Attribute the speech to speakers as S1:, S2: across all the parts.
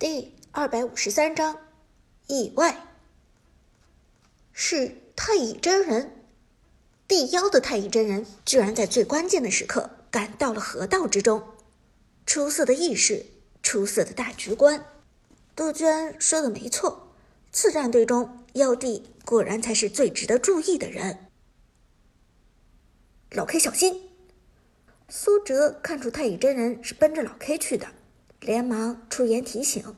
S1: 第二百五十三章，意外。是太乙真人，地妖的太乙真人居然在最关键的时刻赶到了河道之中。出色的意识，出色的大局观。杜鹃说的没错，次战队中妖帝果然才是最值得注意的人。老 K 小心！苏哲看出太乙真人是奔着老 K 去的。连忙出言提醒，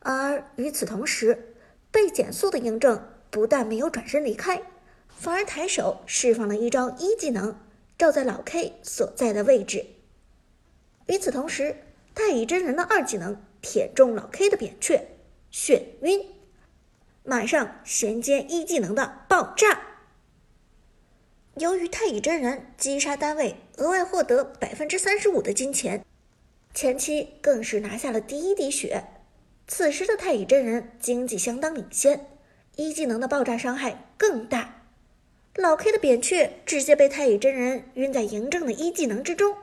S1: 而与此同时，被减速的嬴政不但没有转身离开，反而抬手释放了一招一技能，照在老 K 所在的位置。与此同时，太乙真人的二技能舔中老 K 的扁鹊，眩晕，马上衔接一技能的爆炸。由于太乙真人击杀单位额外获得百分之三十五的金钱。前期更是拿下了第一滴血，此时的太乙真人经济相当领先，一技能的爆炸伤害更大。老 K 的扁鹊直接被太乙真人晕在嬴政的一技能之中，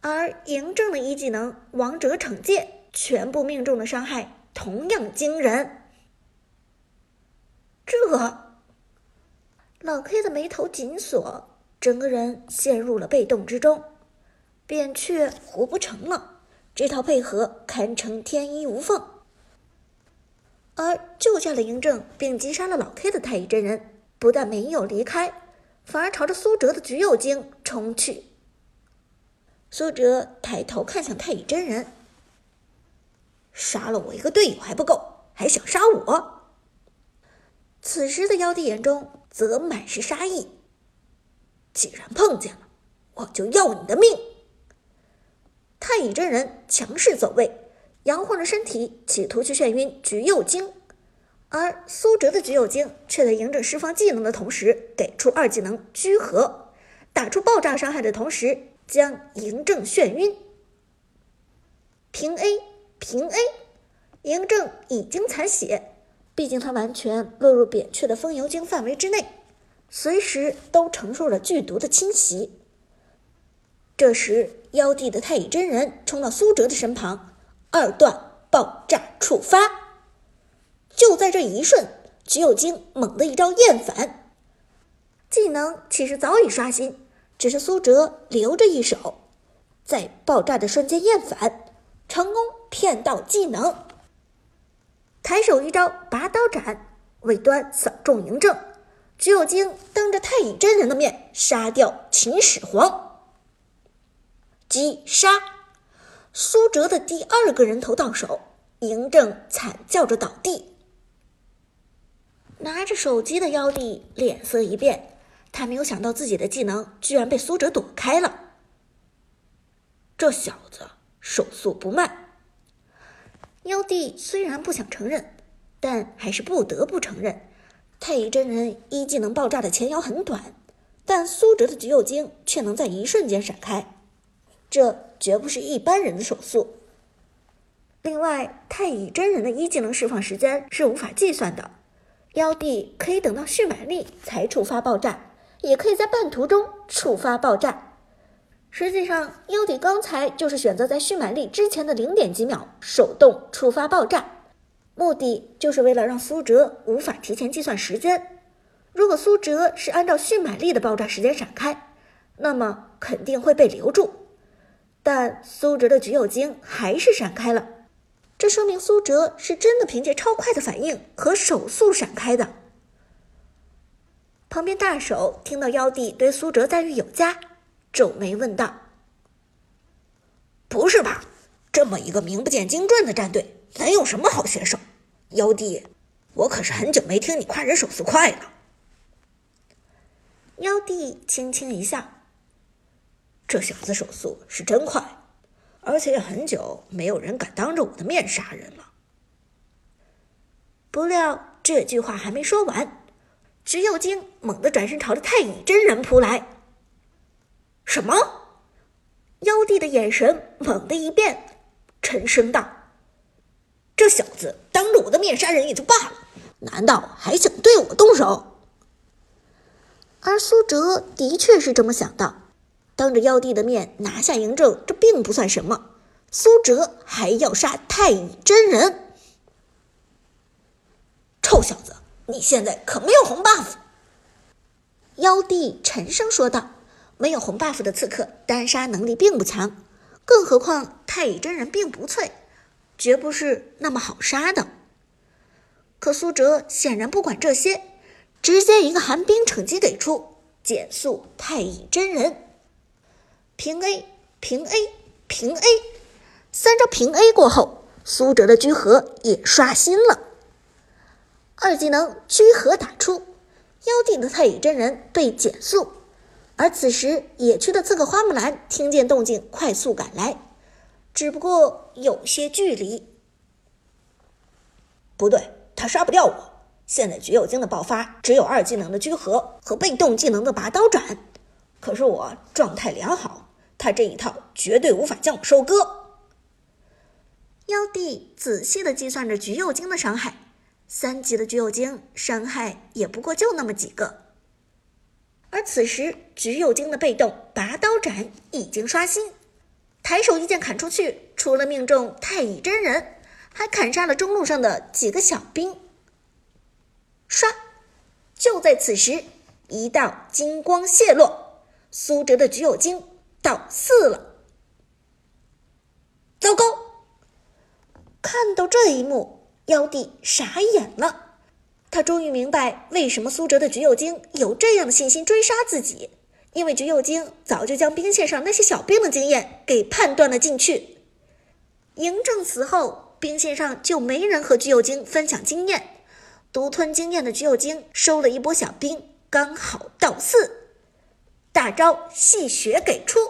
S1: 而嬴政的一技能王者惩戒全部命中的伤害同样惊人。这老 K 的眉头紧锁，整个人陷入了被动之中，扁鹊活不成了。这套配合堪称天衣无缝，而救下了嬴政并击杀了老 K 的太乙真人，不但没有离开，反而朝着苏哲的橘右京冲去。苏哲抬头看向太乙真人，杀了我一个队友还不够，还想杀我？此时的妖帝眼中则满是杀意。既然碰见了，我就要你的命！太乙真人强势走位，摇晃着身体，企图去眩晕橘右京。而苏哲的橘右京却在嬴政释放技能的同时，给出二技能居合，打出爆炸伤害的同时，将嬴政眩晕。平 A，平 A，嬴政已经残血，毕竟他完全落入扁鹊的风油精范围之内，随时都承受了剧毒的侵袭。这时。妖帝的太乙真人冲到苏哲的身旁，二段爆炸触发。就在这一瞬，橘右京猛地一招厌反，技能其实早已刷新，只是苏哲留着一手，在爆炸的瞬间厌反，成功骗到技能。抬手一招拔刀斩，尾端扫中嬴政，橘右京当着太乙真人的面杀掉秦始皇。击杀苏哲的第二个人头到手，嬴政惨叫着倒地。拿着手机的妖帝脸色一变，他没有想到自己的技能居然被苏哲躲开了。这小子手速不慢。妖帝虽然不想承认，但还是不得不承认，太乙真人一技能爆炸的前摇很短，但苏哲的橘右京却能在一瞬间闪开。这绝不是一般人的手速。另外，太乙真人的一技能释放时间是无法计算的，妖帝可以等到蓄满力才触发爆炸，也可以在半途中触发爆炸。实际上，妖帝刚才就是选择在蓄满力之前的零点几秒手动触发爆炸，目的就是为了让苏哲无法提前计算时间。如果苏哲是按照蓄满力的爆炸时间闪开，那么肯定会被留住。但苏哲的橘右京还是闪开了，这说明苏哲是真的凭借超快的反应和手速闪开的。旁边大手听到妖帝对苏哲赞誉有加，皱眉问道：“
S2: 不是吧？这么一个名不见经传的战队，能有什么好选手？妖帝，我可是很久没听你夸人手速快了。”
S1: 妖帝轻轻一笑。
S2: 这小子手速是真快，而且也很久没有人敢当着我的面杀人了。
S1: 不料这句话还没说完，橘右京猛地转身朝着太乙真人扑来。
S2: 什么？
S1: 妖帝的眼神猛地一变，沉声道：“
S2: 这小子当着我的面杀人也就罢了，难道还想对我动手？”
S1: 而苏哲的确是这么想的。当着妖帝的面拿下嬴政，这并不算什么。
S2: 苏哲还要杀太乙真人。臭小子，你现在可没有红 buff。
S1: 妖帝沉声说道：“没有红 buff 的刺客，单杀能力并不强，更何况太乙真人并不脆，绝不是那么好杀的。”可苏哲显然不管这些，直接一个寒冰惩击给出，减速太乙真人。平 A，平 A，平 A，三招平 A 过后，苏哲的居合也刷新了。二技能居合打出，妖帝的太乙真人被减速，而此时野区的刺客花木兰听见动静，快速赶来，只不过有些距离。
S2: 不对，他杀不掉我。现在橘右京的爆发只有二技能的居合和被动技能的拔刀斩，可是我状态良好，他这一套绝对无法将我收割。
S1: 妖帝仔细的计算着橘右京的伤害。三级的橘右京伤害也不过就那么几个，而此时橘右京的被动拔刀斩已经刷新，抬手一剑砍出去，除了命中太乙真人，还砍杀了中路上的几个小兵。唰！就在此时，一道金光泄落，苏哲的橘右京到四了。糟糕！看到这一幕。妖帝傻眼了，他终于明白为什么苏哲的橘右京有这样的信心追杀自己，因为橘右京早就将兵线上那些小兵的经验给判断了进去。嬴政死后，兵线上就没人和橘右京分享经验，独吞经验的橘右京收了一波小兵，刚好到四，大招戏血给出，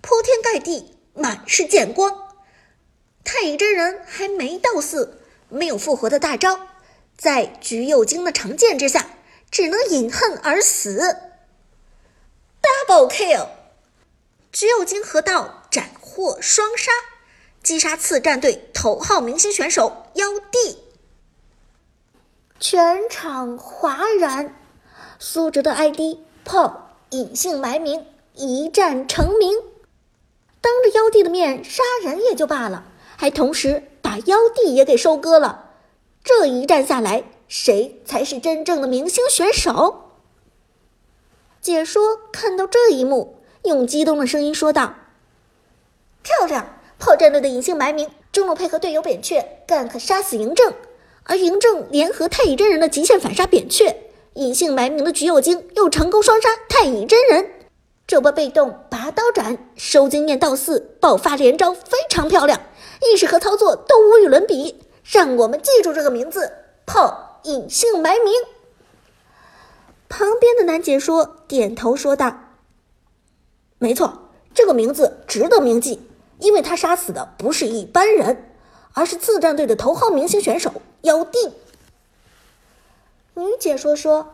S1: 铺天盖地，满是剑光，太乙真人还没到四。没有复活的大招，在橘右京的长剑之下，只能饮恨而死。Double kill，橘右京河道斩获双杀，击杀次战队头号明星选手妖帝。全场哗然，苏哲的 ID 炮隐姓埋名，一战成名，当着妖帝的面杀人也就罢了，还同时。把妖帝也给收割了，这一战下来，谁才是真正的明星选手？解说看到这一幕，用激动的声音说道：“漂亮！炮战队的隐姓埋名，中路配合队友扁鹊，gank 杀死嬴政，而嬴政联合太乙真人的极限反杀扁鹊，隐姓埋名的橘右京又成功双杀太乙真人，这波被动拔刀斩收经验到四，爆发连招，非常漂亮。”意识和操作都无与伦比，让我们记住这个名字——炮隐姓埋名。旁边的男解说点头说道：“没错，这个名字值得铭记，因为他杀死的不是一般人，而是次战队的头号明星选手妖帝。”女解说说：“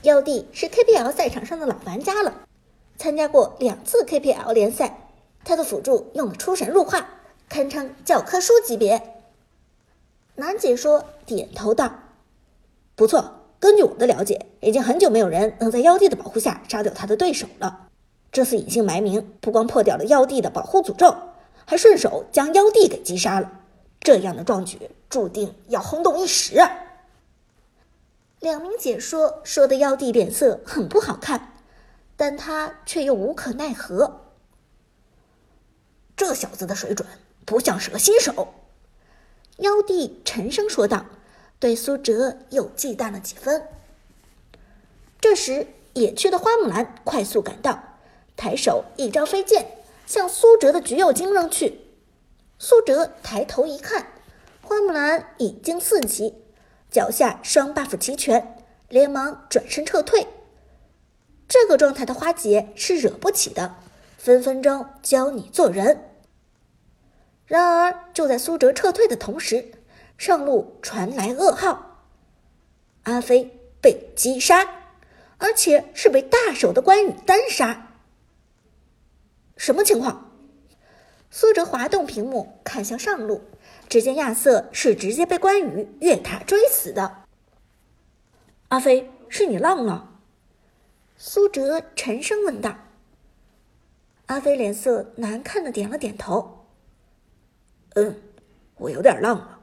S1: 妖帝是 KPL 赛场上的老玩家了，参加过两次 KPL 联赛，他的辅助用的出神入化。”堪称教科书级别。男解说点头道：“不错，根据我的了解，已经很久没有人能在妖帝的保护下杀掉他的对手了。这次隐姓埋名，不光破掉了妖帝的保护诅咒，还顺手将妖帝给击杀了。这样的壮举，注定要轰动一时。”两名解说说的妖帝脸色很不好看，但他却又无可奈何。
S2: 这小子的水准。不像是个新手，
S1: 妖帝沉声说道，对苏哲又忌惮了几分。这时，野区的花木兰快速赶到，抬手一招飞剑向苏哲的橘右京扔去。苏哲抬头一看，花木兰已经四级，脚下双 buff 齐全，连忙转身撤退。这个状态的花姐是惹不起的，分分钟教你做人。然而，就在苏哲撤退的同时，上路传来噩耗：阿飞被击杀，而且是被大手的关羽单杀。什么情况？苏哲滑动屏幕看向上路，只见亚瑟是直接被关羽越塔追死的。阿飞，是你浪了？苏哲沉声问道。阿飞脸色难看的点了点头。
S2: 嗯，我有点浪了。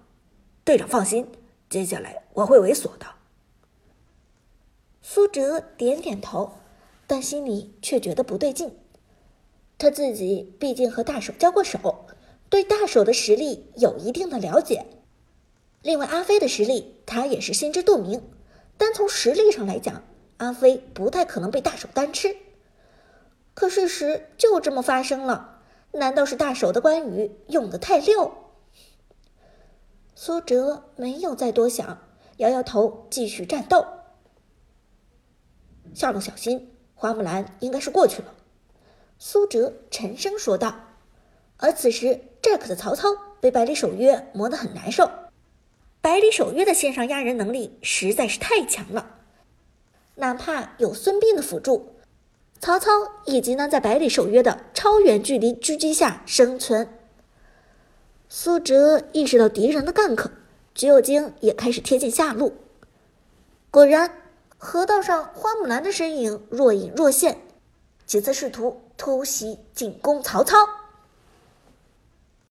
S2: 队长放心，接下来我会猥琐的。
S1: 苏哲点点头，但心里却觉得不对劲。他自己毕竟和大手交过手，对大手的实力有一定的了解。另外，阿飞的实力他也是心知肚明。单从实力上来讲，阿飞不太可能被大手单吃。可事实就这么发生了，难道是大手的关羽用的太溜？苏哲没有再多想，摇摇头，继续战斗。
S2: 下路小心，花木兰应该是过去了。
S1: 苏哲沉声说道。而此时，Jack 的曹操被百里守约磨得很难受。百里守约的线上压人能力实在是太强了，哪怕有孙膑的辅助，曹操也极难在百里守约的超远距离狙击下生存。苏哲意识到敌人的干渴，橘右京也开始贴近下路。果然，河道上花木兰的身影若隐若现，几次试图突袭进攻曹操。